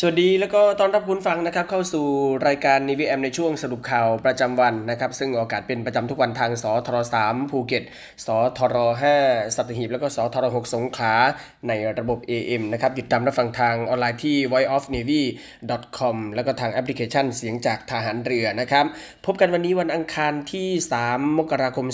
สวัสดีแล้วก็ต้อนรับคุณผู้ฟังนะครับเข้าสู่รายการ Navy AM ในช่วงสรุปข่าวประจำวันนะครับซึ่งออกอากาศเป็นประจำทุกวันทางสทร3ภูเก็ตสทร5สัตหีบแล้วก็สทร6สงขลาในระบบ AM นะครับติดตามรับฟังทางออนไลน์ที่ voiceofnavy.com แล้วก็ทางแอปพลิเคชันเสียงจากทหารเรือนะครับพบกันวันนี้วันอังคารที่ 3 มกราคม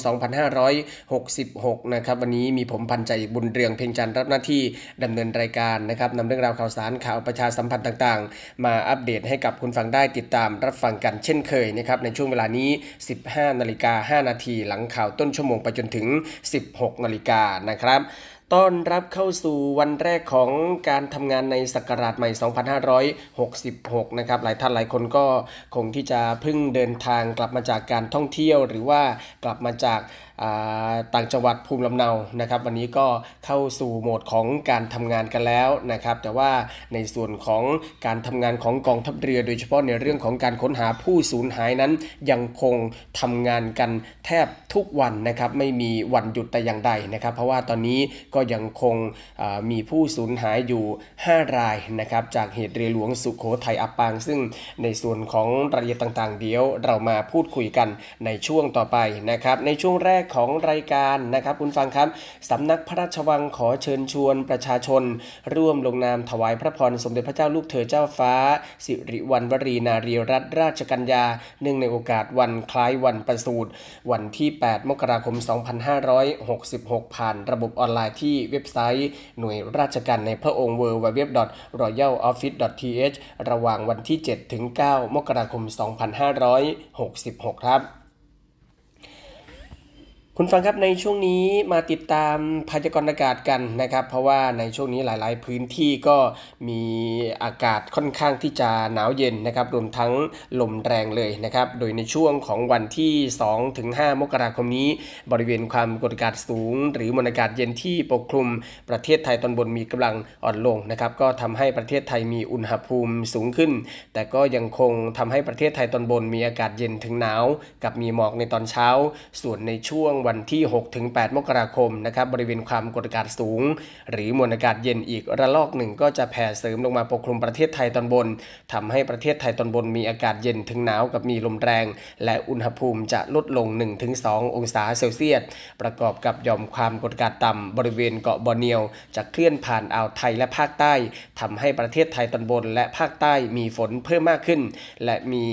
2566 นะครับวันนี้มีผมพันใจบุญเรืองเพ่งจันทร์รับหน้าที่ดำเนินรายการนะครับนำเรื่องราวข่าวสารข่าวประชาสัมพันธ์ต่างๆ มาอัปเดตให้กับคุณฟังได้ติดตามรับฟังกันเช่นเคยนะครับในช่วงเวลานี้ 15 นาฬิกา 5 นาที หลังข่าวต้นชั่วโมงไปจนถึง 16 นาฬิกานะครับต้อนรับเข้าสู่วันแรกของการทำงานในศักราชใหม่ 2566 นะครับ หลายท่านหลายคนก็คงที่จะเพิ่งเดินทางกลับมาจากการท่องเที่ยวหรือว่ากลับมาจาก ต่างจังหวัดภูมิลำเนานะครับ วันนี้ก็เข้าสู่โหมดของการทำงานกันแล้วนะครับ แต่ว่าในส่วนของการทำงานของกองทัพเรือ โดยเฉพาะในเรื่องของการค้นหาผู้สูญหายนั้น ยังคงทำงานกันแทบทุกวันนะครับ ไม่มีวันหยุดแต่อย่างใดนะครับ เพราะว่าตอนนี้ก็ยังคงมีผู้สูญหายอยู่ 5 รายนะครับจากเหตุเรือหลวงสุขโขทัยอับปาง ซึ่งในส่วนของรายละเอียดต่างๆ เดี๋ยวเรามาพูดคุยกันในช่วงต่อไปนะครับในช่วงแรกของรายการนะครับคุณฟังครับสำนักพระราชวังขอเชิญชวนประชาชน ร่วมลงนามถวายพระพรสมเด็จพระเจ้าลูกเธอเจ้าฟ้า สิริวัณวรีนารีรัตนราชกัญญาเนื่องในโอกาสวันคล้ายวันประสูติวันที่ 8 มกราคม 2566 ผ่านระบบออนไลน์ที่เว็บไซต์หน่วยราชการในพระองค์ www.royaloffice.th ระหว่างวันที่ 7 ถึง 9 มกราคม 2566 ครับ คุณฟังครับในช่วงนี้มาติดตามพยากรณ์อากาศกันนะครับ เพราะว่าในช่วงนี้หลายๆ พื้นที่ก็มีอากาศค่อนข้างที่จะหนาวเย็นนะครับ รวมทั้งลมแรงเลยนะครับ โดยในช่วงของวันที่2ถึง5มกราคมนี้ บริเวณความกดอากาศสูง หรือมวลอากาศเย็นที่ปกคลุมประเทศไทยตอนบนมีกำลังอ่อนลงนะครับ ก็ทำให้ประเทศไทยมีอุณหภูมิสูงขึ้น แต่ก็ยังคงทำให้ประเทศไทยตอนบนมีอากาศเย็นถึงหนาว กับมีหมอกในตอนเช้า ส่วนในช่วงวันที่6ถึง8มกราคมนะครับบริเวณความกดอากาศสูง หรือมวลอากาศเย็นอีกระลอกหนึ่งก็จะแผ่เสริมลงมาปกคลุมประเทศไทยตอนบนทำให้ประเทศไทยตอนบนมีอากาศเย็นถึงหนาวกับมีลมแรง และอุณหภูมิจะลดลง 1-2 องศาเซลเซียส ประกอบกับหย่อมความกดอากาศต่ำบริเวณเกาะบอร์เนียว จะเคลื่อนผ่านอ่าวไทยและภาคใต้ทำให้ประเทศไทยตอนบน และภาคใต้มีฝนเพิ่มมากขึ้น และมี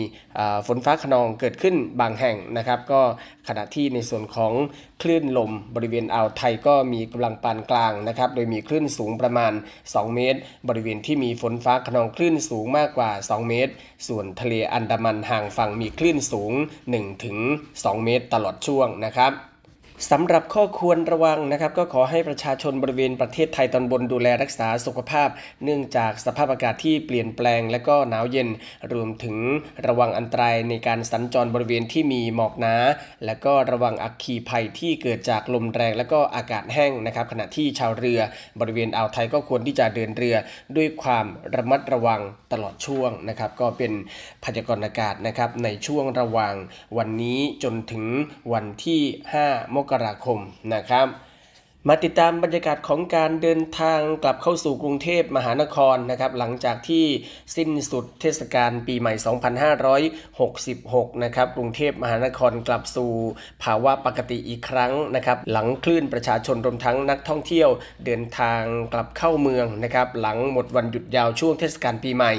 ฝนฟ้าขนองเกิดขึ้นบางแห่งนะครับ ก็ขณะที่ในส่วนของคลื่นลมบริเวณอ่าวไทยก็มีกำลังปานกลางนะครับ โดยมีคลื่นสูงประมาณ 2 เมตร บริเวณที่มีฝนฟ้าขนองคลื่นสูงมากกว่า 2 เมตร ส่วนทะเลอันดามันห่างฝั่งมีคลื่นสูง 1-2 เมตรตลอดช่วงนะครับ สำหรับข้อควรระวังนะครับ ก็ขอให้ประชาชนบริเวณประเทศไทยตอนบนดูแลรักษาสุขภาพ เนื่องจากสภาพอากาศที่เปลี่ยนแปลง และก็หนาวเย็น รวมถึงระวังอันตรายในการสัญจรบริเวณที่มีหมอกหนา และก็ระวังอัคคีภัยที่เกิดจากลมแรง และก็อากาศแห้งนะครับ ขณะที่ชาวเรือบริเวณอ่าวไทยก็ควรที่จะเดินเรือ ด้วยความระมัดระวังตลอดช่วงนะครับ ก็เป็นพยากรณ์อากาศนะครับในช่วงระหว่างวันนี้จนถึงวันที่ 5 มกกราคมนะครับ มาติดตามบรรยากาศของการเดินทางกลับเข้าสู่กรุงเทพมหานครนะครับหลังจากที่สิ้นสุดเทศกาลปีใหม่ 2566 นะครับกรุงเทพมหานครกลับสู่ภาวะปกติอีกครั้งนะครับหลังคลื่นประชาชนรวมทั้งนักท่องเที่ยวเดินทางกลับเข้าเมืองนะครับหลังหมดวันหยุดยาวช่วงเทศกาลปีใหม่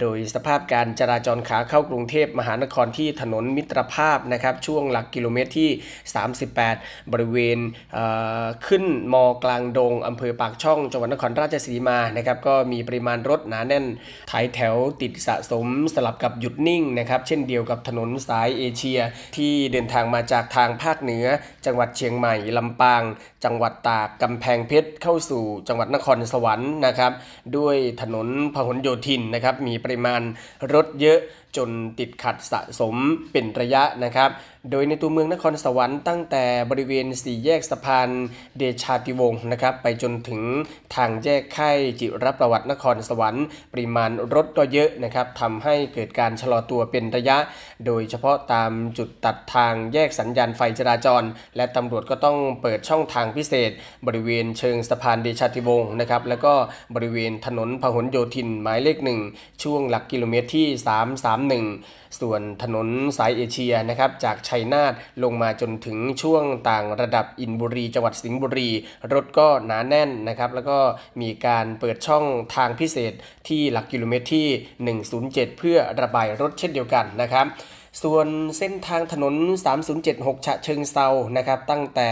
โดยสภาพการจราจรขาเข้ากรุงเทพมหานครที่ถนนมิตรภาพนะครับช่วงหลักกิโลเมตรที่ 38 บริเวณขึ้นนมกลางดงอำเภอปากช่องจังหวัดนครราชสีมานะครับก็มีปริมาณรถหนาแน่นท้ายแถวติดสะสมสลับกับหยุดนิ่งนะครับเช่นเดียวกับถนนสายเอเชีย ที่เดินทางมาจากทางภาคเหนือ จังหวัดเชียงใหม่ลำปาง จังหวัดตากกำแพงเพชรเข้าสู่จังหวัดนครสวรรค์นะครับด้วยถนนพหลโยธินนะครับมีปริมาณรถเยอะจนติดขัดสะสมเป็นระยะนะครับ โดยในตัวเมืองนครสวรรค์ตั้งแต่บริเวณสี่แยกสะพานเดชาติวงศ์นะครับไปจนถึงทางแยกค่จิรประวัตินครสวรรค์ ปริมาณรถก็เยอะนะครับทำให้เกิดการชะลอตัวเป็นระยะ โดยเฉพาะตามจุดตัดทางแยกสัญญาณไฟจราจร และตำรวจก็ต้องเปิดช่องทางพิเศษ บริเวณเชิงสะพานเดชาติวงศ์นะครับแล้วก็บริเวณถนนพหลโยธินหมายเลขหนึ่งช่วงหลักกิโลเมตรที่ 331 ส่วนถนนสายเอเชียนะครับจากชัยนาทลงมาจนถึงช่วงต่างระดับอินบุรี จังหวัดสิงห์บุรี รถก็หนาแน่นนะครับ แล้วก็มีการเปิดช่องทางพิเศษที่หลักกิโลเมตรที่ 107 เพื่อระบายรถเช่นเดียวกันนะครับส่วนเส้นทางถนน 3076 ฉะเชิงเซานะครับ ตั้งแต่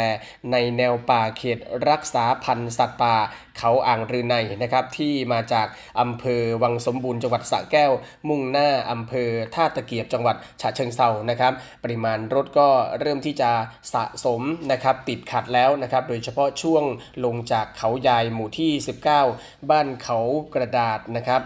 ในแนวป่าเขตรักษาพันธุ์สัตว์ป่า เขาอ่างรือในนะครับที่มาจากอำเภอวังสมบูรณ์จังหวัดสระแก้ว มุ่งหน้าอำเภอท่าตะเกียบจังหวัดฉะเชิงเซานะครับปริมาณรถก็เริ่มที่จะสะสมนะครับติดขัดแล้วนะครับโดยเฉพาะช่วงลงจากเขายายหมู่ที่ 19 บ้านเขากระดาษนะครับ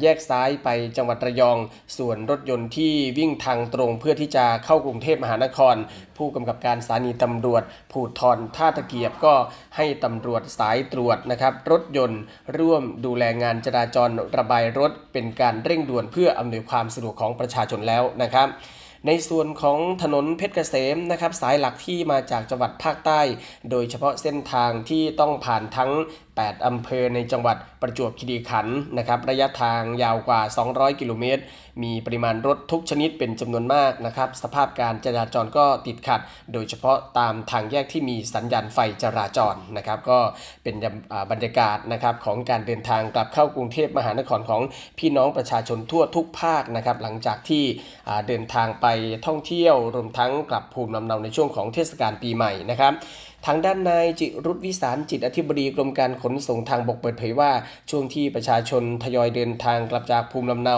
แยกซ้ายไปจังหวัดระยอง ส่วนรถยนต์ที่วิ่งทางตรงเพื่อที่จะเข้ากรุงเทพมหานคร ผู้กำกับการสถานีตำรวจผูทรท่าตะเกียบก็ให้ตำรวจสายตรวจนะครับรถยนต์ร่วมดูแลงานจราจรระบายรถเป็นการเร่งด่วนเพื่ออำนวยความสะดวกของประชาชนแล้วนะครับในส่วนของถนนเพชรเกษมนะครับสายหลักที่มาจากจังหวัดภาคใต้ โดยเฉพาะเส้นทางที่ต้องผ่านทั้ง 8 อำเภอในจังหวัดประจวบคีรีขันธ์นะครับระยะทางยาวกว่า 200 กิโลเมตร มีปริมาณรถทุกชนิดเป็นจำนวนมากนะครับสภาพการจราจรก็ติดขัด โดยเฉพาะตามทางแยกที่มีสัญญาณไฟจราจรนะครับก็เป็นบรรยากาศนะครับของการเดินทางกลับเข้ากรุงเทพมหานครของพี่น้องประชาชนทั่วทุกภาคนะครับหลังจากที่เดินทางไปท่องเที่ยวรวมทั้งกลับภูมิลำเนาในช่วงของเทศกาลปีใหม่นะครับ ทางด้านนายจิรุธวิสารจิตอธิบดีกรมการขนส่งทางบกเปิดเผยว่า ช่วงที่ประชาชนทยอยเดินทางกลับจากภูมิลำเนา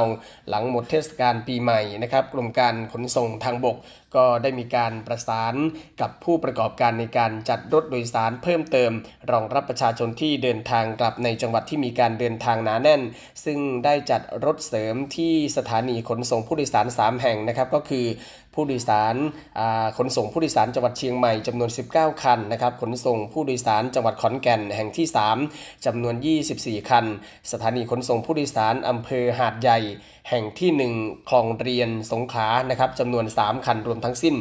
หลังหมดเทศกาลปีใหม่นะครับกรมการขนส่งทางบก ก็ได้มีการประสานกับผู้ประกอบการในการจัดรถโดยสารเพิ่มเติม รองรับประชาชนที่เดินทางกลับในจังหวัดที่มีการเดินทางหนาแน่น ซึ่งได้จัดรถเสริมที่สถานีขนส่งผู้โดยสาร 3 แห่งนะครับก็คือผู้โดยสารขนส่งผู้โดยสารจังหวัดเชียงใหม่จำนวน 19 คันนะครับขนส่งผู้โดยสารจังหวัดขอนแก่นแห่งที่ 3จำนวน 24 คัน สถานีขนส่งผู้โดยสารอำเภอหาดใหญ่แห่งที่ 1 คลองเรียนสงขลานะครับจำนวน 3 คันรวมทั้งสิ้น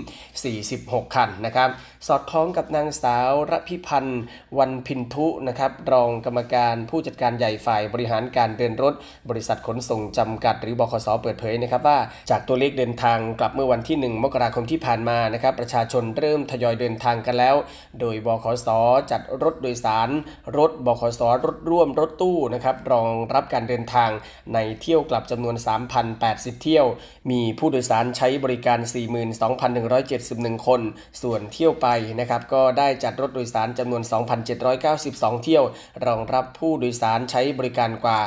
46 คันนะครับ สอดคล้องกับนางสาวรพิพันธ์วันพินทุนะครับรองกรรมการผู้จัดการใหญ่ฝ่ายบริหารการเดินรถ บริษัทขนส่งจำกัด หรือบขสเปิดเผยนะครับว่าจากตัวเลขเดินทางกลับเมื่อวันที่ 1 มกราคมที่ผ่านมานะครับประชาชนเริ่มทยอยเดินทางกันแล้ว โดยบขสจัดรถโดยสาร รถบขสรถร่วมรถตู้นะครับรองรับการเดินทางในเที่ยวกลับจำนวน 3,080 เที่ยว มีผู้โดยสารใช้บริการ 42,171 คน ส่วนเที่ยวไปนะครับก็ได้จัดรถโดยสารจำนวน 2,792 เที่ยว รองรับผู้โดยสารใช้บริการกว่า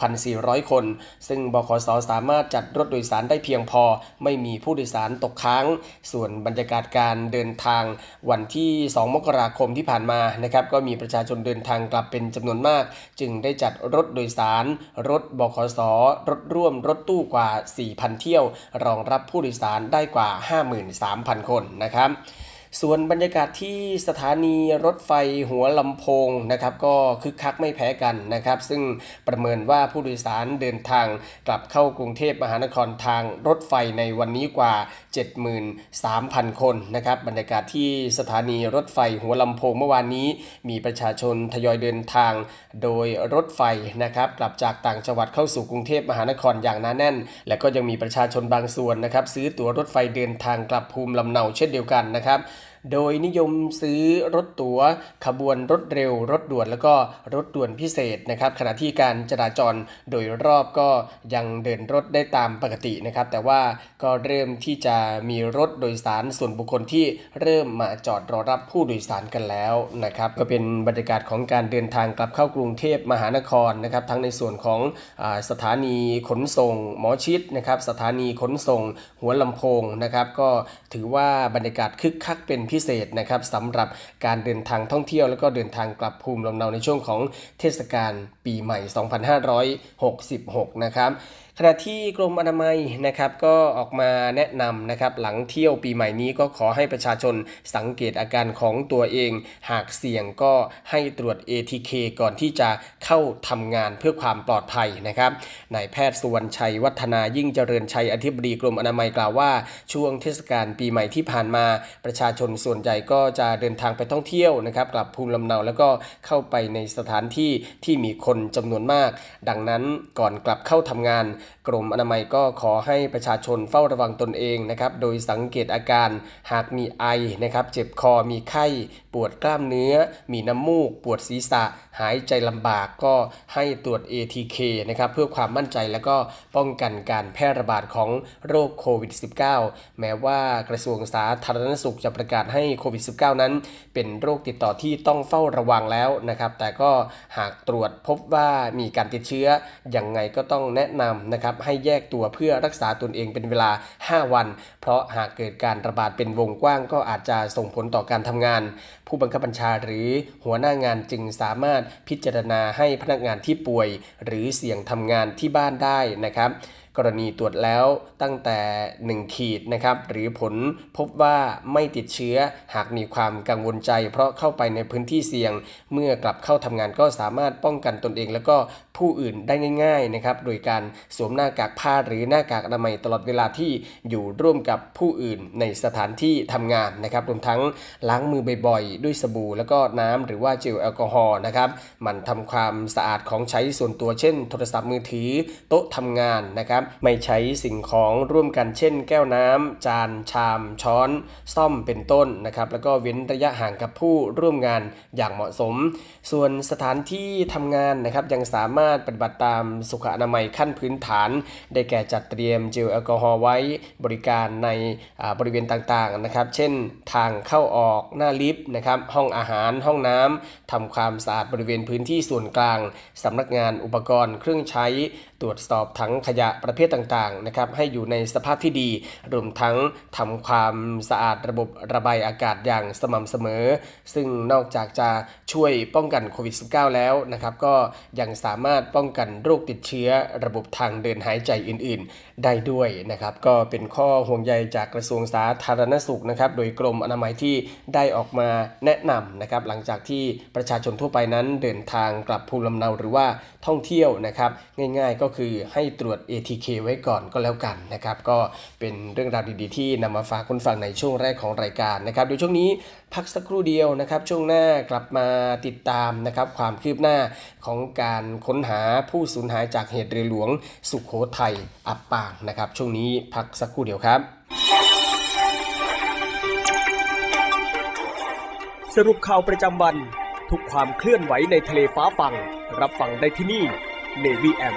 26,400 คน ซึ่งบขสสามารถจัดรถโดยสารได้เพียงพอ ไม่มีผู้โดยสารตกค้าง ส่วนบรรยากาศการเดินทางวันที่ 2 มกราคมที่ผ่านมานะครับก็มีประชาชนเดินทางกลับเป็นจำนวนมาก จึงได้จัดรถโดยสาร รถบขสรถร่วมรถตู้กว่า 4,000 เที่ยว รองรับผู้โดยสารได้กว่า 53,000 คนนะครับ ส่วนบรรยากาศที่สถานีรถไฟหัวลำโพงนะครับก็คึกคักไม่แพ้กันนะครับ ซึ่งประเมินว่าผู้โดยสารเดินทางกลับเข้ากรุงเทพมหานครทางรถไฟในวันนี้กว่า 73,000 คนนะครับบรรยากาศที่สถานีรถไฟหัวลำโพงเมื่อวานนี้ มีประชาชนทยอยเดินทางโดยรถไฟนะครับกลับจากต่างจังหวัดเข้าสู่กรุงเทพมหานครอย่างหนาแน่น และก็ยังมีประชาชนบางส่วนนะครับซื้อตั๋วรถไฟเดินทางกลับภูมิลำเนาเช่นเดียวกันนะครับ โดยนิยมซื้อรถตัว๋วขบวนรถเร็ว รถด่วนแล้วก็รถด่วนพิเศษนะครับ ขณะที่การจราจรโดยรอบก็ยังเดินรถได้ตามปกตินะครับ แต่ว่าก็เริ่มที่จะมีรถโดยสารส่วนบุคคลที่เริ่มมาจอดรอรับผู้โดยสารกันแล้วนะครับ ก็เป็นบรรยากาศของการเดินทางกลับเข้ากรุงเทพมหานครนะครับ ทั้งในส่วนของอสถานีขนส่ง หมอชิดนะครับ สถานีขนส่งหัวลำโพงนะครับ ก็ถือว่าบรรยากาศคึกคักเป็นพิเศษนะครับสำหรับการเดินทางท่องเที่ยว แล้วก็เดินทางกลับภูมิลำเนาในช่วงของเทศกาลปีใหม่ 2566 นะครับ ขณะที่กรมอนามัยนะครับก็ออกมาแนะนำนะครับหลังเที่ยวปีใหม่นี้ก็ขอให้ประชาชนสังเกตอาการของตัวเอง หากเสี่ยงก็ให้ตรวจ ATK ก่อนที่จะเข้าทำงานเพื่อความปลอดภัยนะครับนายแพทย์สุวรรณชัยวัฒนายิ่งเจริญชัยอธิบดีกรมอนามัยกล่าวว่า ช่วงเทศกาลปีใหม่ที่ผ่านมา ประชาชนส่วนใหญ่ก็จะเดินทางไปท่องเที่ยวนะครับกลับภูมิลำเนาแล้วก็เข้าไปในสถานที่ที่มีคนจำนวนมาก ดังนั้นก่อนกลับเข้าทำงานกรมอนามัยก็ขอให้ประชาชนเฝ้าระวังตนเองนะครับโดยสังเกตอาการหากมีไอนะครับเจ็บคอมีไข้ ปวดกล้ามเนื้อ มีน้ำมูก ปวดศีรษะ หายใจลำบากก็ให้ตรวจ ATK นะครับเพื่อความมั่นใจและก็ป้องกันการแพร่ระบาดของโรคโควิด -19 แม้ว่ากระทรวงสาธารณสุขจะประกาศให้โควิด -19 นั้น เป็นโรคติดต่อที่ต้องเฝ้าระวังแล้วนะครับ แต่ก็หากตรวจพบว่ามีการติดเชื้อยังไงก็ต้องแนะนำนะครับให้แยกตัวเพื่อรักษาตนเองเป็นเวลา 5 วัน เพราะหากเกิดการระบาดเป็นวงกว้างก็อาจจะส่งผลต่อการทำงาน ผู้บังคับบัญชาหรือหัวหน้างานจึงสามารถพิจารณาให้พนักงานที่ป่วย หรือเสี่ยงทำงานที่บ้านได้นะครับ กรณีตรวจแล้วตั้งแต่ 1 ขีดนะครับหรือผลพบว่าไม่ติดเชื้อหากมีความกังวลใจ เพราะเข้าไปในพื้นที่เสี่ยง เมื่อกลับเข้าทำงานก็สามารถป้องกันตนเองแล้วก็ผู้อื่นได้ง่ายๆนะครับโดยการสวมหน้ากากผ้าหรือหน้ากากอนามัยตลอดเวลาที่อยู่ร่วมกับผู้อื่นในสถานที่ทำงานนะครับรวมทั้งล้างมือบ่อยๆ ด้วยสบู่แล้วก็น้ำหรือว่าเจลแอลกอฮอล์นะครับมันทำความสะอาดของใช้ส่วนตัวเช่น โทรศัพท์มือถือโต๊ะทำงานนะครับไม่ใช้สิ่งของร่วมกันเช่น แก้วน้ำจาน ชาม ช้อน ซ่อมเป็นต้นนะครับ แล้วก็เว้นระยะห่างกับผู้ร่วมงานอย่างเหมาะสม ส่วนสถานที่ทำงานนะครับยังสามารถปฏิบัติตามสุขอนามัยขั้นพื้นฐาน ได้แก่จัดเตรียมเจลแอลกอฮอล์ไว้บริการในบริเวณต่างๆนะครับ เช่น ทางเข้าออกหน้าลิฟต์นะครับ ห้องอาหาร ห้องน้ำทำความสะอาดบริเวณพื้นที่ส่วนกลางสำนักงานอุปกรณ์เครื่องใช้ ตรวจสอบถังขยะประเภทต่างๆนะครับให้อยู่ในสภาพที่ดี รวมทั้งทำความสะอาดระบบระบายอากาศอย่างสม่ำเสมอ ซึ่งนอกจากจะช่วยป้องกันโควิด -19 แล้วนะครับก็ยังสามารถป้องกันโรคติดเชื้อระบบทางเดินหายใจอื่น ๆ ได้ด้วยนะครับ ก็เป็นข้อห่วงใยจากกระทรวงสาธารณสุขนะครับ โดยกรมอนามัยที่ได้ออกมาแนะนำนะครับ หลังจากที่ประชาชนทั่วไปนั้นเดินทางกลับภูมิลำเนาหรือว่าท่องเที่ยวนะครับ ง่ายๆก็คือให้ตรวจ ATK ไว้ก่อนก็แล้วกันนะครับ ก็เป็นเรื่องราวดีๆ ที่นำมาฝากคุณฟังในช่วงแรกของรายการนะครับโดยช่วงนี้ พักสักครู่เดียวนะครับ ช่วงหน้ากลับมาติดตามนะครับความคืบหน้าของการค้นหาผู้สูญหายจากเหตุเรือหลวง สุขโขทัยอับปางนะครับ ช่วงนี้พักสักครู่เดียวครับ สรุปข่าวประจำวัน ทุกความเคลื่อนไหวในทะเลฟ้าฟัง รับฟังได้ที่นี่ Navy M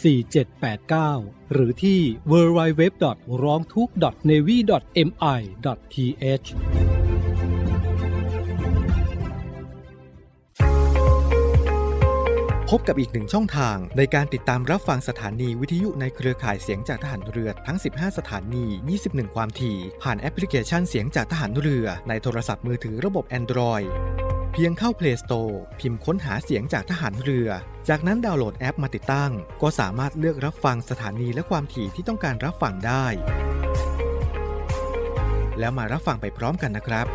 4789 หรือที่ www. ร้องทุก navy mi th พบกับอีกหนึ่งช่องทางในการติดตามรับฟังสถานีวิทยุในเครือข่ายเสียงจากทหารเรือทั้ง 15 สถานี 21 ความถี่ ผ่านแอปพลิเคชันเสียงจากทหารเรือในโทรศัพท์มือถือระบบ Android เพียงเข้า Play Store พิมพ์ค้นหาเสียงจากทหารเรือ จากนั้นดาวน์โหลดแอปมาติดตั้ง ก็สามารถเลือกรับฟังสถานีและความถี่ที่ต้องการรับฟังได้ แล้วมารับฟังไปพร้อมกันนะครับ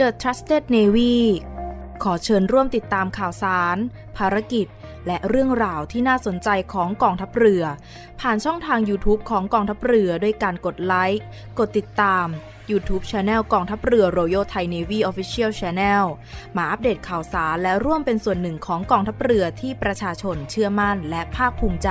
The Trusted Navy ขอเชิญร่วมติดตามข่าวสาร ภารกิจ และเรื่องราวที่น่าสนใจของกองทัพเรือ ผ่านช่องทาง YouTube ของกองทัพเรือด้วยการกดไลค์ กดติดตาม YouTube Channel กองทัพเรือ Royal Thai Navy Official Channel มาอัปเดตข่าวสารและร่วมเป็นส่วนหนึ่งของกองทัพเรือที่ประชาชนเชื่อมั่นและภาคภูมิใจ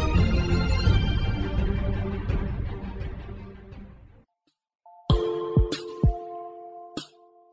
4584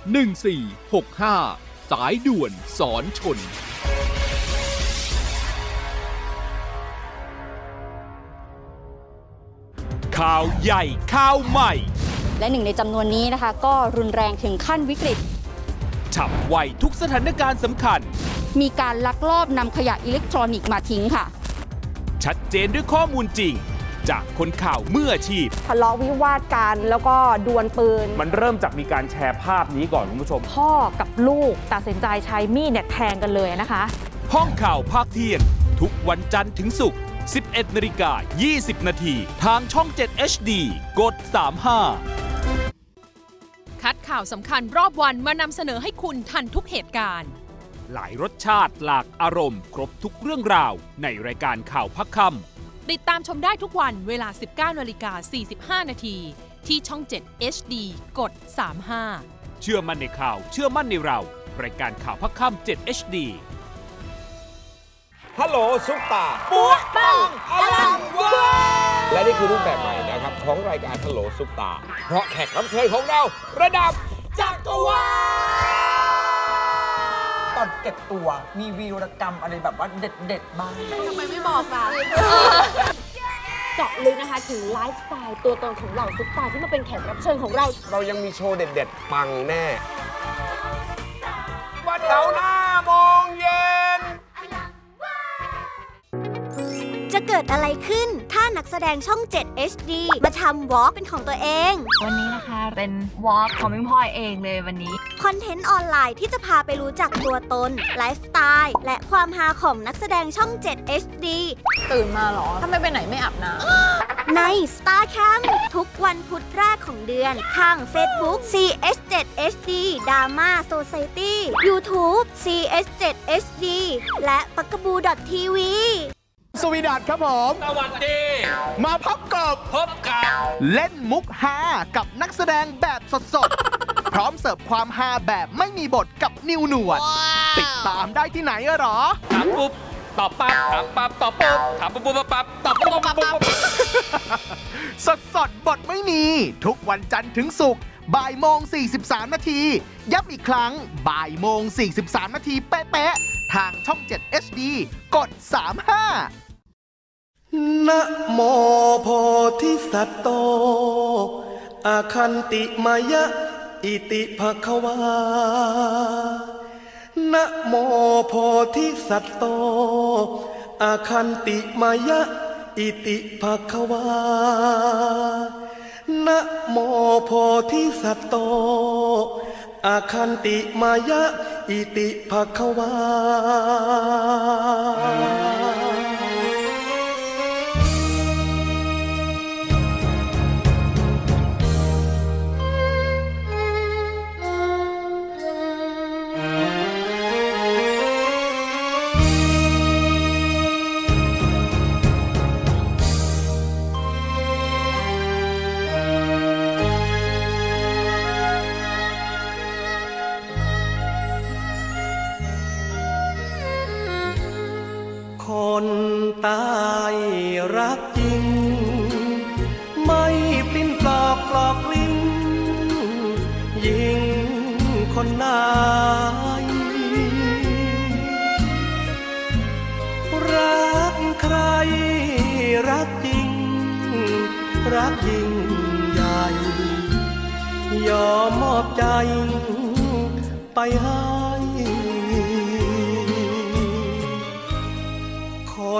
1465 สายด่วนสอนชน ข่าวใหญ่ข่าวใหม่ และหนึ่งในจำนวนนี้นะคะ ก็รุนแรงถึงขั้นวิกฤต ฉับไวทุกสถานการณ์สำคัญ มีการลักลอบนำขยะอิเล็กทรอนิกส์มาทิ้งค่ะ ชัดเจนด้วยข้อมูลจริง จากคนข่าวมืออาชีพ ทะเลาะวิวาทกันแล้วก็ดวลปืน มันเริ่มจากมีการแชร์ภาพนี้ก่อนคุณผู้ชม พ่อกับลูกตัดสินใจใช้มีดเนี่ยแทงกันเลยนะคะ ห้องข่าวภาคเที่ยง ทุกวันจันทร์ถึงศุกร์ 11นาฬิกา20 นาทีทางช่อง 7 HD กด 35 คัดข่าวสำคัญรอบวันมานำเสนอให้คุณทันทุกเหตุการณ์ หลายรสชาติหลากอารมณ์ ครบทุกเรื่องราว ในรายการข่าวพักคำ ติดตามชมได้ทุกวันเวลา 19นาฬิกา45 นาที ที่ช่อง 7 HD กด 35 เชื่อมั่นในข่าว เชื่อมั่นในเรา รายการข่าวพักคำ7 HD ฮัลโหลซุปตาปัวปังอลังวาและนี่คือรูปแบบใหม่นะครับ ของรายการฮัลโหลซุปตา เพราะแขกรับเชิญของเราระดับจักรวาลต อนเก็บตัวมีวีรกรรมอะไรแบบว่าเด็ดๆบ้างทำไมไม่บอกล่ะเจาะลึกนะคะถึงไลฟ์สไตล์ตัวตนของเหล่าซุปตาร์ที่มาเป็นแขกรับเชิญของเรา เรายังมีโชว์เด็ดๆ ปังแน่ วันเสาร์หน้าโมงเย็น จะเกิดอะไรขึ้น ถ้านักแสดงช่อง 7 HD มาทำวอล์กเป็นของตัวเอง วันนี้นะคะเป็นวอล์กของพิมพลอยเองเลยวันนี้ คอนเทนต์ออนไลน์ที่จะพาไปรู้จักตัวตน ไลฟ์สไตล์ และความฮาของนักแสดงช่อง 7 HD ตื่นมาเหรอทำไมไปไหนไม่อาบน้ำใน Star Camp ทุกวันพุธแรกของเดือน ทาง Facebook CS7HD Drama Society YouTube CS7HD และปักกบูดทีวีสวีดัตครับผม สวัสดี มาพบกับพบกับ เล่นมุกฮากับนักแสดงแบบสดๆ พร้อมเสิร์ฟความฮาแบบไม่มีบทกับนิวหนวด ติดตามได้ที่ไหนอะหรอ ถามปุ๊บตอบปั๊บถามปั๊บตอบปุ๊บถามปุ๊บปุ๊บปั๊บตอบปุ๊บปุ๊บปุ๊บสดสดๆบทไม่มี ทุกวันจันทร์ถึงศุกร์บ่ายโมง 43 นาที ย้ำอีกครั้งบ่ายโมง 43 นาทีเป๊ะๆทางช่อง 7 HD กด 35นะโมโพธิสัตว์โต อาคันติมายะ อิติภควานะโมโพธิสัตโต อาคันติมายะ อิติภควานะโมโพธิสัตโต อาคันติมายะ อิติภควา ตายรักจริง ไม่ปลิ้นปลอกปลอกกลิ้งยิงคนนายรักใครรักจริง รักยิ่งใหญ่ ยอมมอบใจไปให้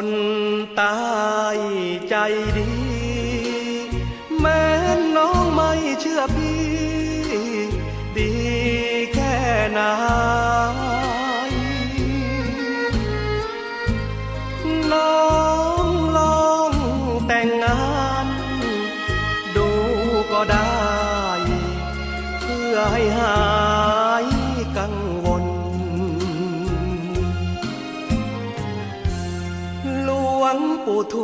คนตายใจดี ปู่ท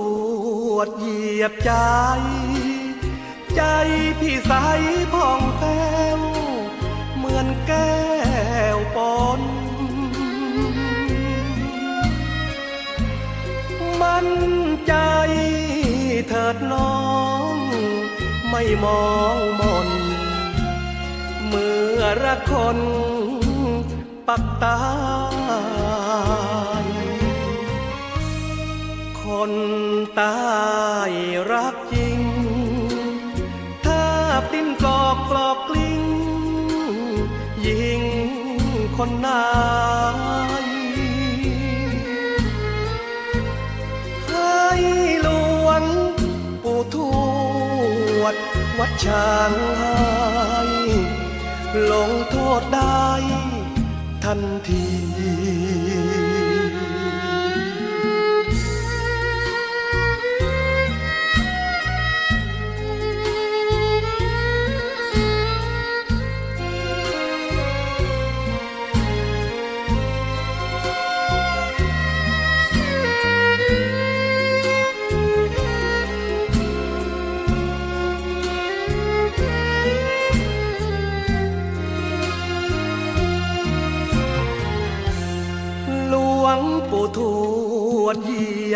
วดเหยียบใจ ใจพี่ใสผ่องแผ้วเหมือนแก้วปนมันใจเถิดน้อง ไม่มองมน เมื่อรักคนปักตา คนตายรักจริง ถ้าปิ้นกอกกลอกกลิ้ง ยิงคนนายให้หลวงปู่ทวดวัดช้างให้ลงโทษได้ทันที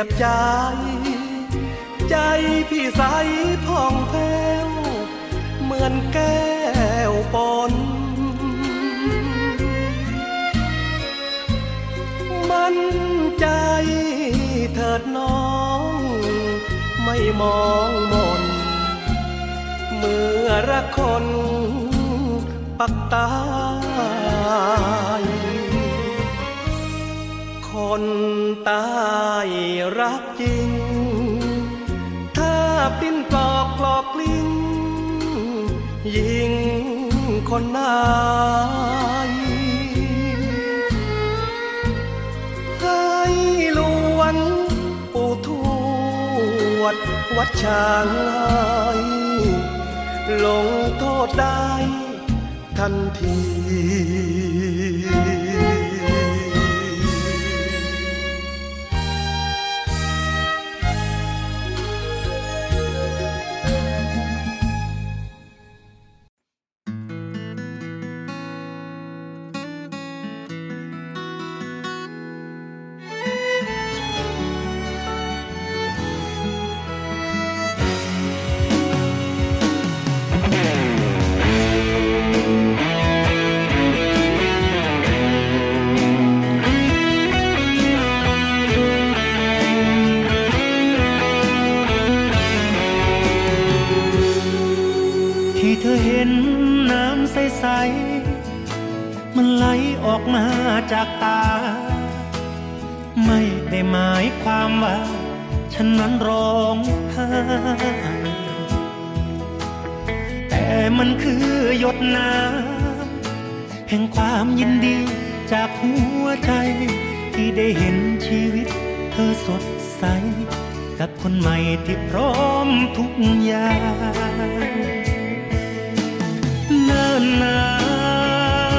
ยียบใจ ใจพี่ใสผ่องแผ้ว เหมือนแก้วปนมันใจเถิดน้อง ไม่มองมน เมื่อรักคนปักตา คนตายรักจริง ถ้าปิ้นปลอกปลอกลิ้งยิงคนนายให้หลวงปู่ทวดวัดช้างให้ลงโทษได้ทันที ใส มันไหลออกมาจากตา ไม่ได้หมายความว่า ฉันนั้นร้องไห้แต่มันคือหยดน้ำแห่งความยินดีจากหัวใจ ที่ได้เห็นชีวิตเธอสดใส กับคนใหม่ที่พร้อมทุกอย่าง เนิ่นนา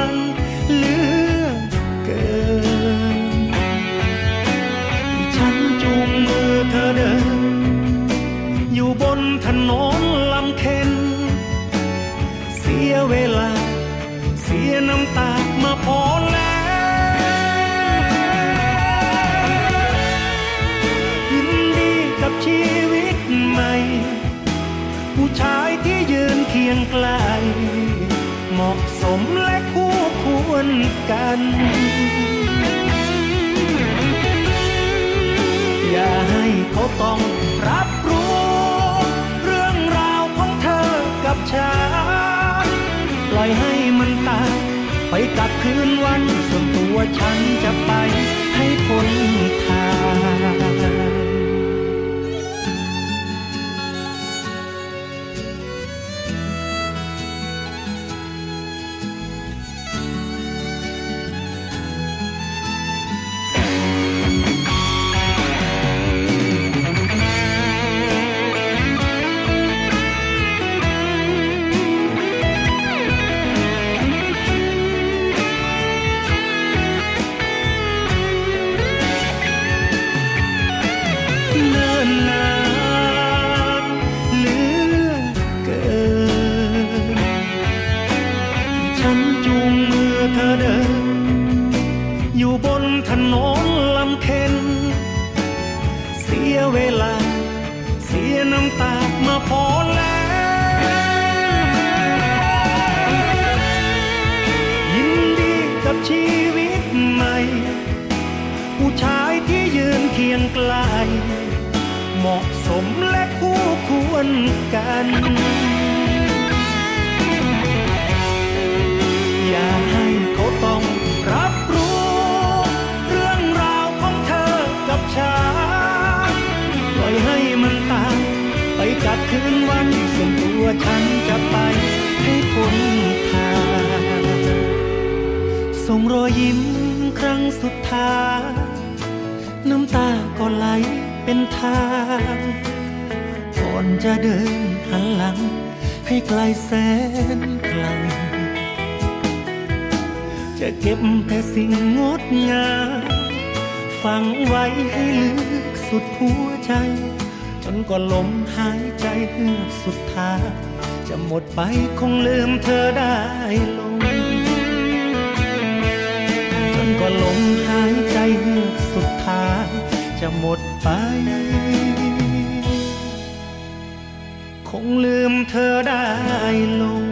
นเหลือเกินที่ฉันจูงมือเธอเดิน อยู่บนถนนลำเค็น เสียเวลา เสียน้ำตามาพอแล้วยินดีกับชีวิตใหม่ ผู้ชายที่ยืนเคียงไกล มและคู่ควรกันอย่าให้เขาต้องรับรู้ เรื่องราวของเธอกับฉันปล่อยให้มันตายไปกับคืนวันส่วนตัวฉันจะไปให้พ้นทาง พอแล้ว ยินดีกับชีวิตใหม่ ผู้ชายที่ยืนเคียงไกล เหมาะสมและคู่ควรกัน กับคืนวันส่วนตัวฉันจะไปให้พ้นทางส่งรอยยิ้มครั้งสุดท้าย น้ำตาก็ไหลเป็นทางก่อนจะเดินหันหลัง ให้ไกลแสนไกลจะเก็บแต่สิ่งงดงามฝังไว้ให้ลึกสุดหัวใจ ก็ลมหายใจเฮือกสุดท้ายจะหมดไปคงลืมเธอได้ลง จนก็ลมหายใจเฮือกสุดท้ายจะหมดไป คงลืมเธอได้ลง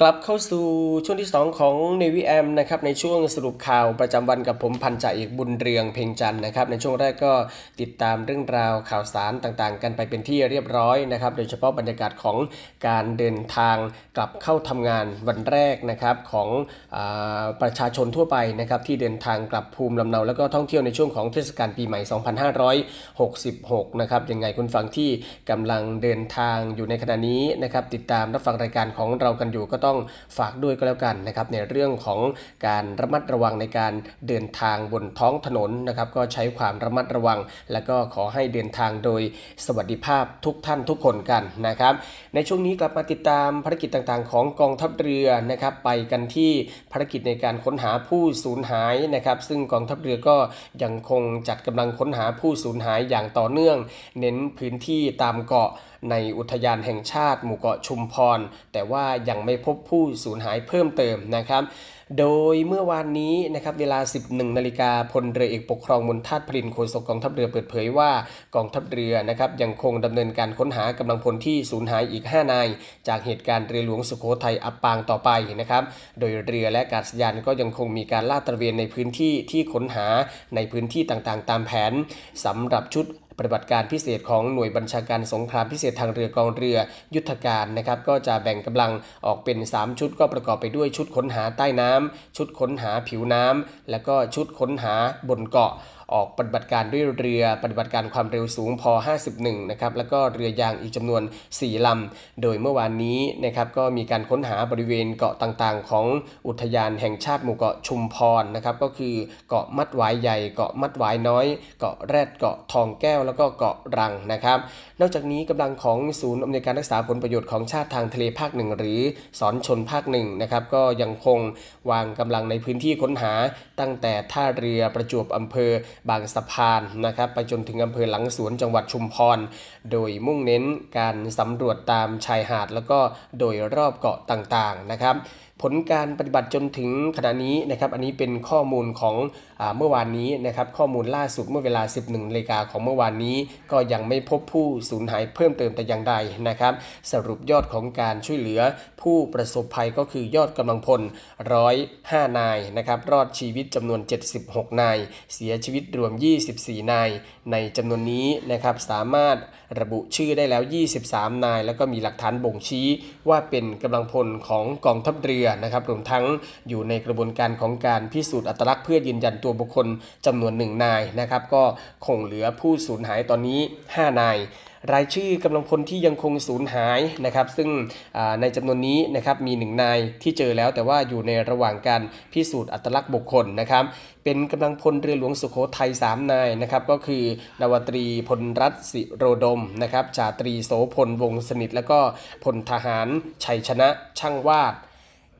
กลับเข้าสู่ช่วงที่ 2 ของ Navy M นะครับในช่วงสรุปข่าวประจำวันกับผมพันจ่าเอกบุญเรืองเพ่งจันนะครับในช่วงแรกก็ติดตามเรื่องราวข่าวสารต่างๆ กันไปเป็นที่เรียบร้อยนะครับโดยเฉพาะบรรยากาศของการเดินทางกลับเข้าทำงานวันแรกนะครับของอประชาชนทั่วไปนะครับที่เดินทางกลับภูมิลำเนาแล้วก็ท่องเที่ยวในช่วงของเทศกาลปีใหม่ 2566 นะครับยังไงคุณฟังที่กำลังเดินทางอยู่ในขณะนี้นะครับติดตามรับฟังรายการของเรากันอยู่ก็ต้องฝากด้วยก็แล้วกันนะครับในเรื่องของการระมัดระวังในการเดินทางบนท้องถนนนะครับก็ใช้ความระมัดระวัง และก็ขอให้เดินทางโดยสวัสดิภาพทุกท่านทุกคนกันนะครับในช่วงนี้กลับมาติดตามภารกิจต่างๆ ของกองทัพเรือนะครับไปกันที่ภารกิจในการค้นหาผู้สูญหายนะครับ ซึ่งกองทัพเรือก็ยังคงจัดกำลังค้นหาผู้สูญหายอย่างต่อเนื่อง เน้นพื้นที่ตามเกาะ ในอุทยานแห่งชาติหมู่เกาะชุมพร แต่ว่ายังไม่พบผู้สูญหายเพิ่มเติมนะครับ โดยเมื่อวานนี้นะครับเวลา 11นาฬิกาพลเรือเอกปกครองมนทัดพลินโฆษกกองทัพเรือเปิดเผยว่ากองทัพเรือนะครับยังคงดำเนินการค้นหากำลังพลที่สูญหายอีก 5 นาย จากเหตุการณ์เรือหลวงสุโขทัยอับปางต่อไปนะครับ โดยเรือและอากาศยานก็ยังคงมีการลาดตระเวนในพื้นที่ที่ค้นหาในพื้นที่ต่างๆ ตามแผนสำหรับชุด ปฏิบัติการพิเศษของหน่วยบัญชาการสงครามพิเศษทางเรือกองเรือยุทธการนะครับก็จะแบ่งกำลังออกเป็น 3 ชุดก็ประกอบไปด้วยชุดค้นหาใต้น้ำชุดค้นหาผิวน้ำและก็ชุดค้นหาบนเกาะ ออกปฏิบัติการด้วยเรือปฏิบัติการความเร็วสูงพอ 51 นะครับ แล้วก็เรือยางอีกจำนวน 4 ลำ โดยเมื่อวานนี้นะครับก็มีการค้นหาบริเวณเกาะต่างๆ ของอุทยานแห่งชาติหมู่เกาะชุมพรนะครับ ก็คือเกาะมัดหวายใหญ่เกาะมัดหวายน้อย เกาะแรดเกาะทองแก้ว แล้วก็เกาะรังนะครับ นอกจากนี้กำลังของศูนย์อำนวยการรักษาผลประโยชน์ของชาติทางทะเลภาคหนึ่งหรือสอนชนภาคหนึ่งนะครับก็ยังคงวางกำลังในพื้นที่ค้นหาตั้งแต่ท่าเรือประจวบอำเภอบางสะพานนะครับไปจนถึงอำเภอหลังสวนจังหวัดชุมพร โดยมุ่งเน้นการสำรวจตามชายหาดแล้วก็โดยรอบเกาะต่างๆนะครับ ผลการปฏิบัติจนถึงขณะนี้นะครับอันนี้เป็นข้อมูลของอเมื่อวานนี้นะครับข้อมูลล่าสุดเมื่อเวลา 11นาฬิกาของเมื่อวานนี้ ก็ยังไม่พบผู้สูญหายเพิ่มเติมแต่อย่างใดนะครับ สรุปยอดของการช่วยเหลือผู้ประสบภัยก็คือยอดกำลังพล 105 นายนะครับรอดชีวิตจำนวน 76 นาย เสียชีวิตรวม 24 นาย ในจำนวนนี้นะครับสามารถระบุชื่อได้แล้ว 23 นาย แล้วก็มีหลักฐานบ่งชี้ว่าเป็นกำลังพลของกองทัพเรือรือนะครับรวมทั้งอยู่ในกระบวนการของการพิสูจน์อัตลักษณ์เพื่อยืนยันตัวบุคคลจำนวนหนึ่งนายนะครับ ก็คงเหลือผู้สูญหายตอนนี้ 5 นายรายชื่อกำลังพลที่ยังคงสูญหายนะครับ ซึ่งในจำนวนนี้นะครับมีหนึ่งนายที่เจอแล้วแต่ว่าอยู่ในระหว่างการพิสูจน์อัตลักษณ์บุคคลนะครับ เป็นกำลังพลเรือหลวงสุโขทัย3นายนะครับ ก็คือนาวตรีพลรัตน์สิโรดมนะครับจ่าตรีโสพลวงสนิท แล้วก็พลทหารชัยชนะช่างวาด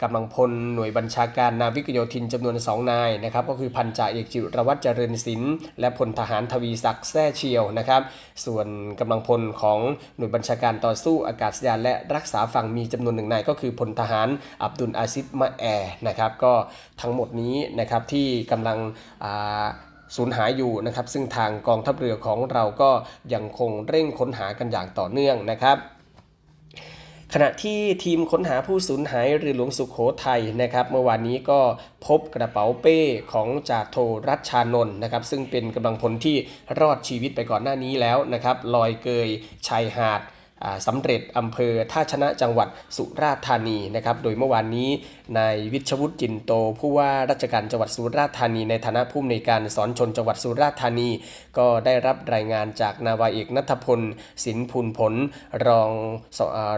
กำลังพลหน่วยบัญชาการนาวิกโยธินจำนวน 2 นายนะครับก็คือพันจ่าเอกจิรวัตรเจริญศิลป์และพลทหารทวีศักดิ์แซ่เชียวนะครับ ส่วนกำลังพลของหน่วยบัญชาการต่อสู้อากาศยานและรักษาฝั่งมีจำนวนหนึ่งนายก็คือพลทหารอับดุลอาซิดมะแอนะครับก็ทั้งหมดนี้นะครับที่กำลังสูญหายอยู่นะครับ ซึ่งทางกองทัพเรือของเราก็ยังคงเร่งค้นหากันอย่างต่อเนื่องนะครับ ขณะที่ทีมค้นหาผู้สูญหายเรือหลวงสุขโขทัยนะครับเมื่อวานนี้ก็พบกระเป๋าเป้ของจ่าโทรัชชานนท์นะครับซึ่งเป็นกำลังพลที่รอดชีวิตไปก่อนหน้านี้แล้วนะครับลอยเกยชายหาดสำเร็จอำเภอท่าชนะจังหวัดสุราษฎร์ธานีนะครับโดยเมื่อวานนี้นายวิชวุฒิจินโต ผู้ว่าราชการจังหวัดสุราษฎร์ธานี ในฐานะผู้อำนวยการสอนชนจังหวัดสุราษฎร์ธานี ก็ได้รับรายงานจากนาวาเอกนัทพลสินพูนผล รอง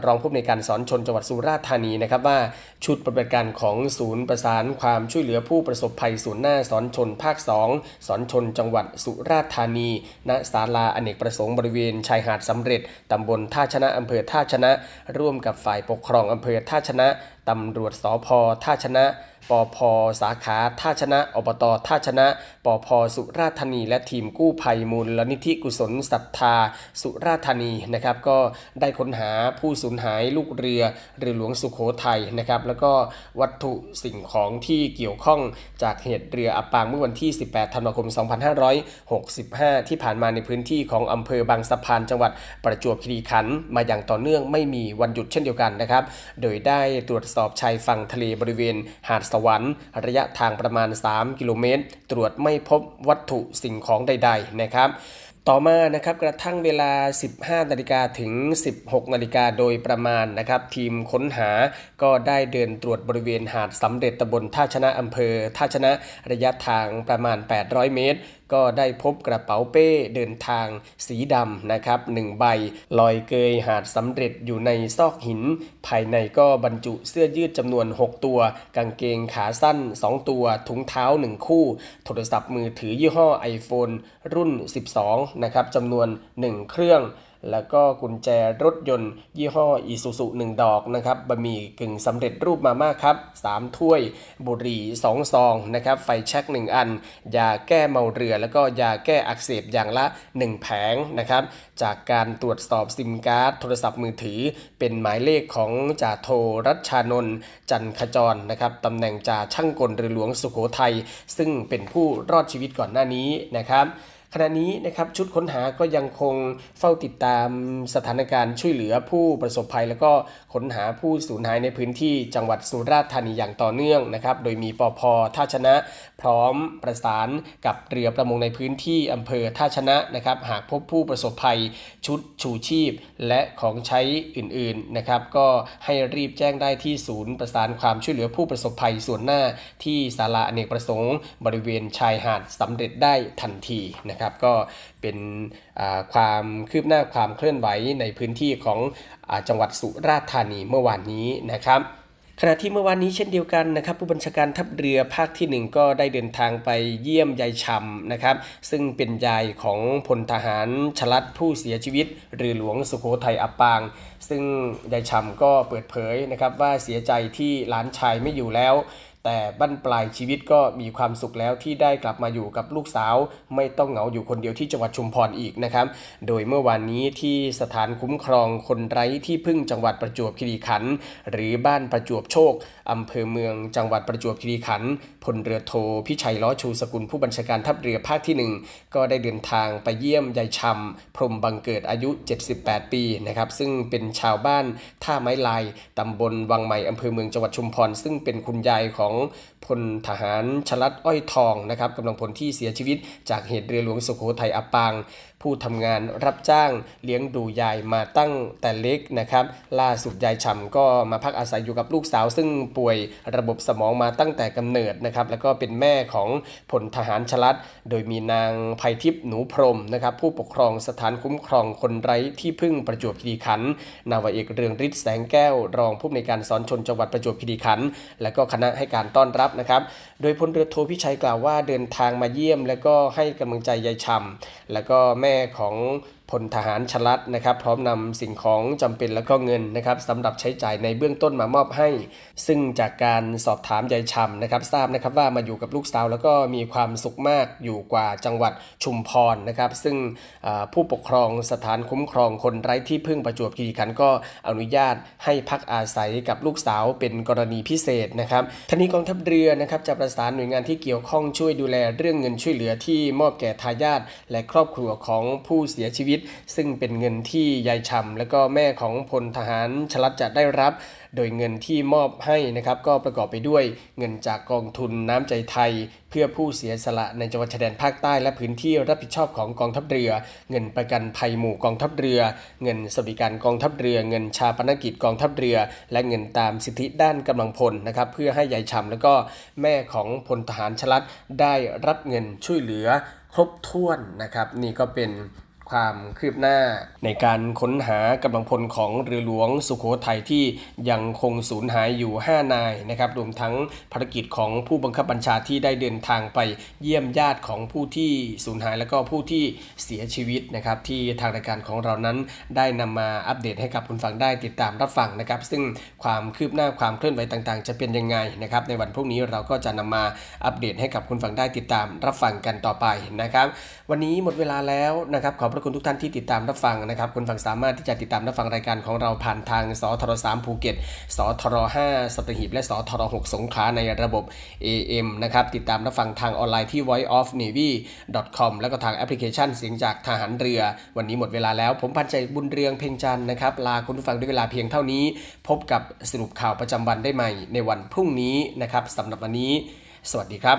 รองผู้อำนวยการสอนชนจังหวัดสุราษฎร์ธานีนะครับว่าชุดปฏิบัติการของศูนย์ประสานความช่วยเหลือผู้ประสบภัยศูนย์หน้าสอนชนภาค 2 สอนชนจังหวัดสุราษฎร์ธานีณศาลาอเนกประสงค์บริเวณชายหาดสำเร็จตำบลท่าชนะอำเภอท่าชนะ ร่วมกับฝ่ายปกครองอำเภอท่าชนะ ตำรวจสพท่าชนะ ปอพสาขาท่าชนะอบตท่าชนะปอพสุราธานี และทีมกู้ภัยมูลนิธิกุศลศรัทธาสุราธานีนะครับก็ได้ค้นหาผู้สูญหายลูกเรือเรือหลวงสุโขทัยนะครับแล้วก็วัตถุสิ่งของที่เกี่ยวข้องจากเหตุเรืออับปางเมื่อวันที่ 18 ธันวาคม 2565 ที่ผ่านมาในพื้นที่ของอำเภอบางสะพานจังหวัดประจวบคีรีขันธ์มาอย่างต่อเนื่องไม่มีวันหยุดเช่นเดียวกันนะครับโดยได้ตรวจสอบชายฝั่งทะเลบริเวณหาดสวรรค์ ระยะทางประมาณ 3 กิโลเมตร ตรวจไม่พบวัตถุสิ่งของใด ๆ นะครับต่อมานะครับกระทั่งเวลา 15 นาฬิกาถึง 16 นาฬิกาโดยประมาณนะครับ ทีมค้นหาก็ได้เดินตรวจบริเวณหาดสำเร็จตำบลท่าชนะอำเภอท่าชนะระยะทางประมาณ 800 เมตรก็ได้พบกระเป๋าเป้เดินทางสีดำนะครับหนึ่งใบ ลอยเกยหาดสำเร็จอยู่ในซอกหิน ภายในก็บรรจุเสื้อยืดจำนวน 6 ตัว กางเกงขาสั้น 2 ตัว ถุงเท้า 1 คู่ โทรศัพท์มือถือยี่ห้อ iPhone รุ่น 12 นะครับจำนวน 1 เครื่อง แล้วก็กุญแจรถยนต์ ยี่ห้ออีซูซุหนึ่งดอกนะครับบะหมี่กึ่งสำเร็จรูปมาม่าครับ 3 ถ้วย บุหรี่2ซองนะครับไฟแช็ก1 อัน ยาแก้เมาเรือ แล้วก็ยาแก้อักเสบอย่างละ 1 แผงนะครับจากการตรวจสอบซิมการ์ดโทรศัพท์มือถือ เป็นหมายเลขของจ่าโทรัชชานนท์จันขจรนะครับตำแหน่งจ่าช่างกลเรือหลวงสุโขทัยซึ่งเป็นผู้รอดชีวิตก่อนหน้านี้นะครับ ขณะนี้นะครับชุดค้นหาก็ยังคงเฝ้าติดตามสถานการณ์ช่วยเหลือผู้ประสบภัย แล้วก็ค้นหาผู้สูญหายในพื้นที่จังหวัดสุราษฎร์ธานีอย่างต่อเนื่องนะครับโดยมีปพท่าชนะ พร้อมประสานกับเรือประมงในพื้นที่อำเภอท่าชนะนะครับหากพบผู้ประสบภัยชุดชูชีพ และของใช้อื่นๆนะครับก็ให้รีบแจ้งได้ที่ศูนย์ประสานความช่วยเหลือผู้ประสบภัยส่วนหน้าที่ศาลาอเนกประสงค์ บริเวณชายหาดสำเร็จได้ทันทีนะครับครับก็เป็นความคืบหน้าความเคลื่อนไหวในพื้นที่ของอจังหวัดสุราษฎร์ธานีเมื่อวานนี้นะครับขณะที่เมื่อวานนี้เช่นเดียวกันนะครับผู้บัญชาการทัพเรือภาคที่ 1 ก็ได้เดินทางไปเยี่ยมยายชำนะครับซึ่งเป็นยายของพลทหารชลัดผู้เสียชีวิตเรือหลวงสุโขทัยอับปาง ซึ่งยายชำก็เปิดเผยนะครับว่าเสียใจที่หลานชายไม่อยู่แล้ว แต่บั้นปลายชีวิตก็มีความสุขแล้วที่ได้กลับมาอยู่กับลูกสาว ไม่ต้องเหงาอยู่คนเดียวที่จังหวัดชุมพรอีกนะครับ โดยเมื่อวานนี้ที่สถานคุ้มครองคนไร้ที่พึ่งจังหวัดประจวบคีรีขันธ์หรือบ้านประจวบโชคอำเภอเมืองจังหวัดประจวบคีรีขันธ์พลเรือโทพิชัยล้อชูสกุลผู้บัญชาการทัพเรือภาคที่ 1 ก็ได้เดินทางไปเยี่ยมยายชำพรมบังเกิดอายุ 78 ปีนะครับซึ่งเป็นชาวบ้านท่าไม้ลายตำบลวังใหม่อำเภอเมืองจังหวัดชุมพรซึ่งเป็นคุณยายของพลทหารชลัดอ้อยทองนะครับกำลังพลที่เสียชีวิตจากเหตุเรือหลวงสุโขทัยอับปาง ผู้ทำงานรับจ้างเลี้ยงดูยายมาตั้งแต่เล็กนะครับ ล่าสุดยายฉ่ำก็มาพักอาศัยอยู่กับลูกสาวซึ่งป่วยระบบสมองมาตั้งแต่กำเนิดนะครับแล้วก็เป็นแม่ของพลทหารชลัด โดยมีนางภัยทิพย์หนูพรหมนะครับผู้ปกครองสถานคุ้มครองคนไร้ที่พึ่งประจวบคีรีขันธ์นาวาเอกเรืองฤทธิ์แสงแก้ว รองผู้อำนวยการสอนชนจังหวัดประจวบคีรีขันธ์และก็คณะให้การต้อนรับนะครับโดยพลเรือโทพิชัยกล่าวว่าเดินทางมาเยี่ยม และก็ให้กำลังใจยายฉำและก็แม่ของ พลทหารชลัดนะครับพร้อมนำสิ่งของจำเป็นและก็เงินนะครับสำหรับใช้จ่ายในเบื้องต้นมามอบให้ ซึ่งจากการสอบถามยายฉำนะครับทราบนะครับว่ามาอยู่กับลูกสาว แล้วก็มีความสุขมากอยู่กว่าจังหวัดชุมพรนะครับ ซึ่งผู้ปกครองสถานคุ้มครองคนไร้ที่พึ่งประจวบคีรีขันธ์ก็อนุญาตให้พักอาศัยกับลูกสาวเป็นกรณีพิเศษนะครับทนี้กองทัพเรือนะครับจะประสานหน่วยงานที่เกี่ยวข้องช่วยดูแลเรื่องเงินช่วยเหลือที่มอบแก่ทายาทและครอบครัวของผู้เสียชีวิตซึ่งเป็นเงินที่ยายฉ่ำและก็แม่ของพลทหารชลัดจะได้รับ โดยเงินที่มอบให้นะครับก็ประกอบไปด้วยเงินจากกองทุนน้ำใจไทย เพื่อผู้เสียสละในจังหวัดชายแดนภาคใต้และพื้นที่รับผิดชอบของกองทัพเรือ เงินประกันภัยหมู่กองทัพเรือ เงินสวัสดิการกองทัพเรือ เงินชาปนกิจกองทัพเรือ และเงินตามสิทธิด้านกำลังพลนะครับเพื่อให้ยายฉ่ำแล้วก็แม่ของพลทหารชลัดได้รับเงินช่วยเหลือครบถ้วนนะครับ นี่ก็เป็น ความคืบหน้า ในการค้นหากำลังพลของเรือหลวงสุโขทัยที่ยังคงสูญหายอยู่ 5 นายนะครับรวมทั้งภารกิจของผู้บังคับบัญชาที่ได้เดินทางไปเยี่ยมญาติของผู้ที่สูญหายและก็ผู้ที่เสียชีวิตนะครับที่ทางรายการของเรานั้นได้นำมาอัปเดตให้กับคุณฟังได้ติดตามรับฟังนะครับ ซึ่งความคืบหน้าความเคลื่อนไหวต่างๆ จะเป็นยังไงนะครับในวันพรุ่งนี้เราก็จะนำมาอัปเดตให้กับคุณผู้ฟังได้ติดตามรับฟังกันต่อไปนะครับ วันนี้หมดเวลาแล้วนะครับขอบพระคุณทุกท่านที่ติดตามรับฟังนะครับคุณผู้ฟังสามารถที่จะติดตามรับฟังรายการของเราผ่านทางสทร3ภูเก็ตสทร5สัตหีบและสทร6สงขลาในระบบ AM นะครับติดตามรับฟังทางออนไลน์ที่ voiceofnavy.com แล้วก็ทางแอปพลิเคชันเสียงจากทหารเรือ วันนี้หมดเวลาแล้ว ผมพันใจบุญเรืองเพ่งจันทร์นะครับลาคุณผู้ฟังด้วยเวลาเพียงเท่านี้ พบกับสรุปข่าวประจำวันได้ใหม่ในวันพรุ่งนี้นะครับสำหรับวันนี้ สวัสดีครับ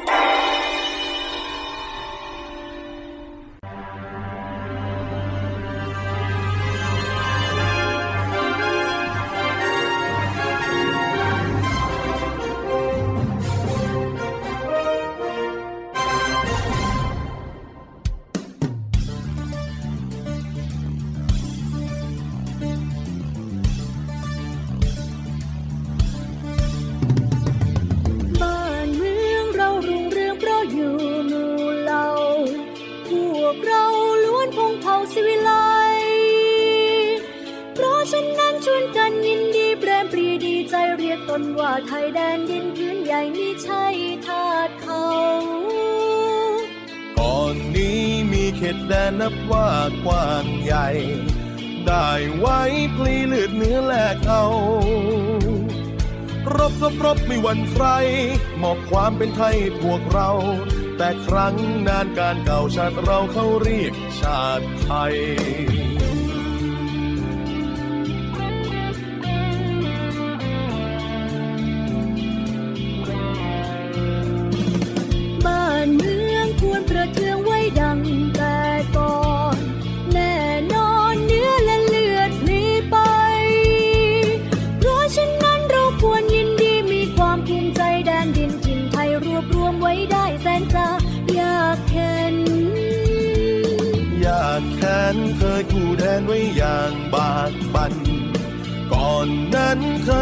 ครั้งนานการเก่าชาติเราเขาเรียกชาติไทย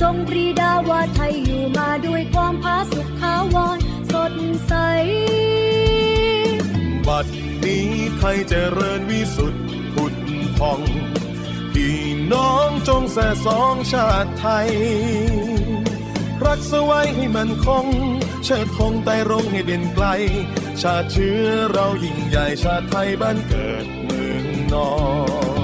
จงปรีดาว่าไทยอยู่มาด้วยความผาสุกขาวรสดใส บัดนี้ไทยเจริญวิสุทธิ์อง พี่น้องจงแส่สองชาติไทย รักษาไว้ให้มันคง เชิดธงไต่รงให้เด่นไกล ชาติเชื้อเรายิ่งใหญ่ชาติไทยบ้านเกิดเมืองนอน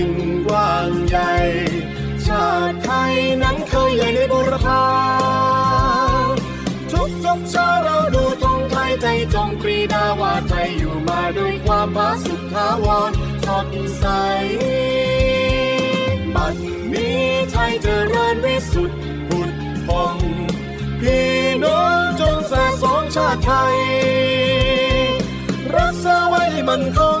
ดินท้องกว้างใหญ่ ชาติไทยนั้นเคยใหญ่ในบุรพาทุกทุกชาเราดูธงไทยใจจงปรีดาว่าไทยอยู่มาด้วยความผาสุกถาวรสดใสบัดนี้ไทยเจริญวิสุทธิ์ผุดพองพี่น้องจงสะสองชาติไทย รักษาไว้ให้มันคง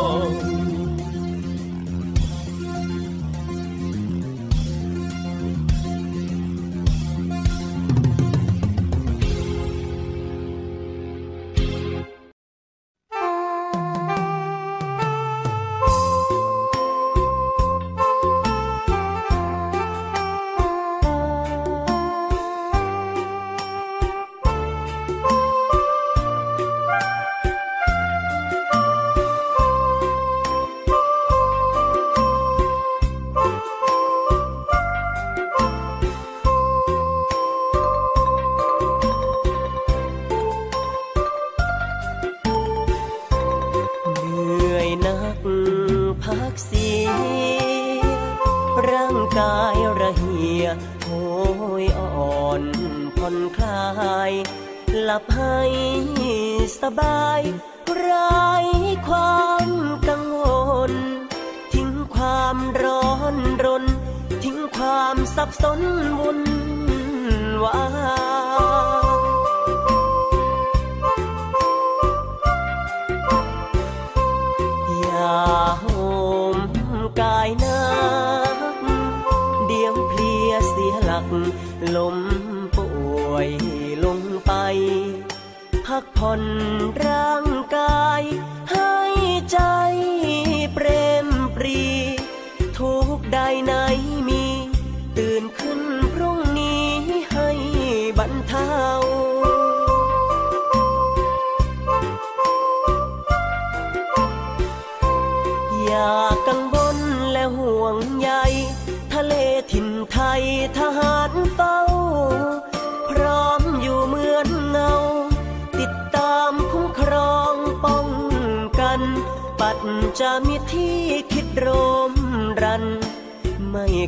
ล้มป่วยลงไป พักผ่อนร่าง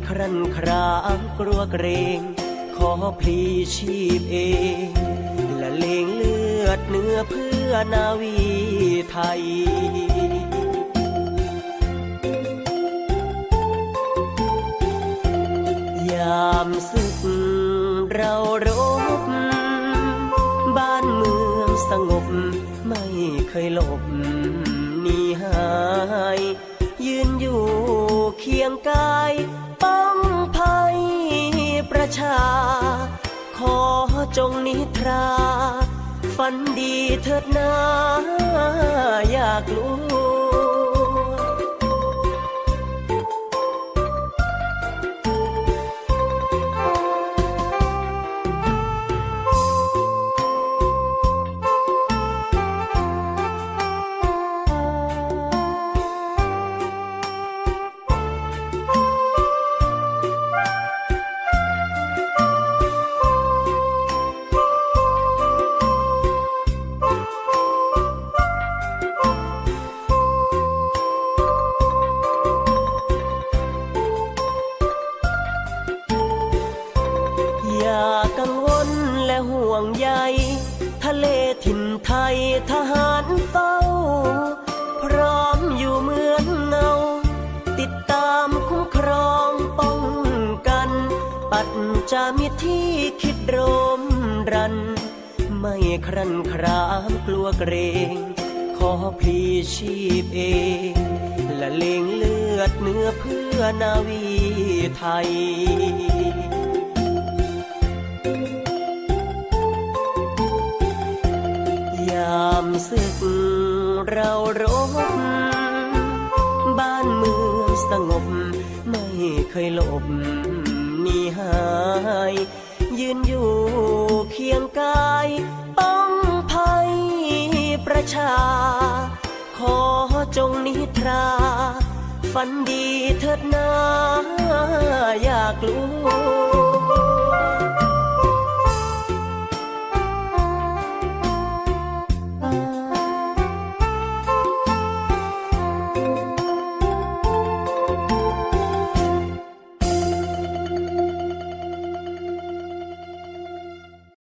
ครันครางกลัวเกรง ขอพลีชีพเอง และเลงเลือดเนื้อเพื่อนาวีไทยยามศึกเรารบ บ้านเมืองสงบไม่เคยหลบหนีหาย ยืนอยู่เคียงกาย จงนิทรา ฝันดีเถิดนาอยากรู้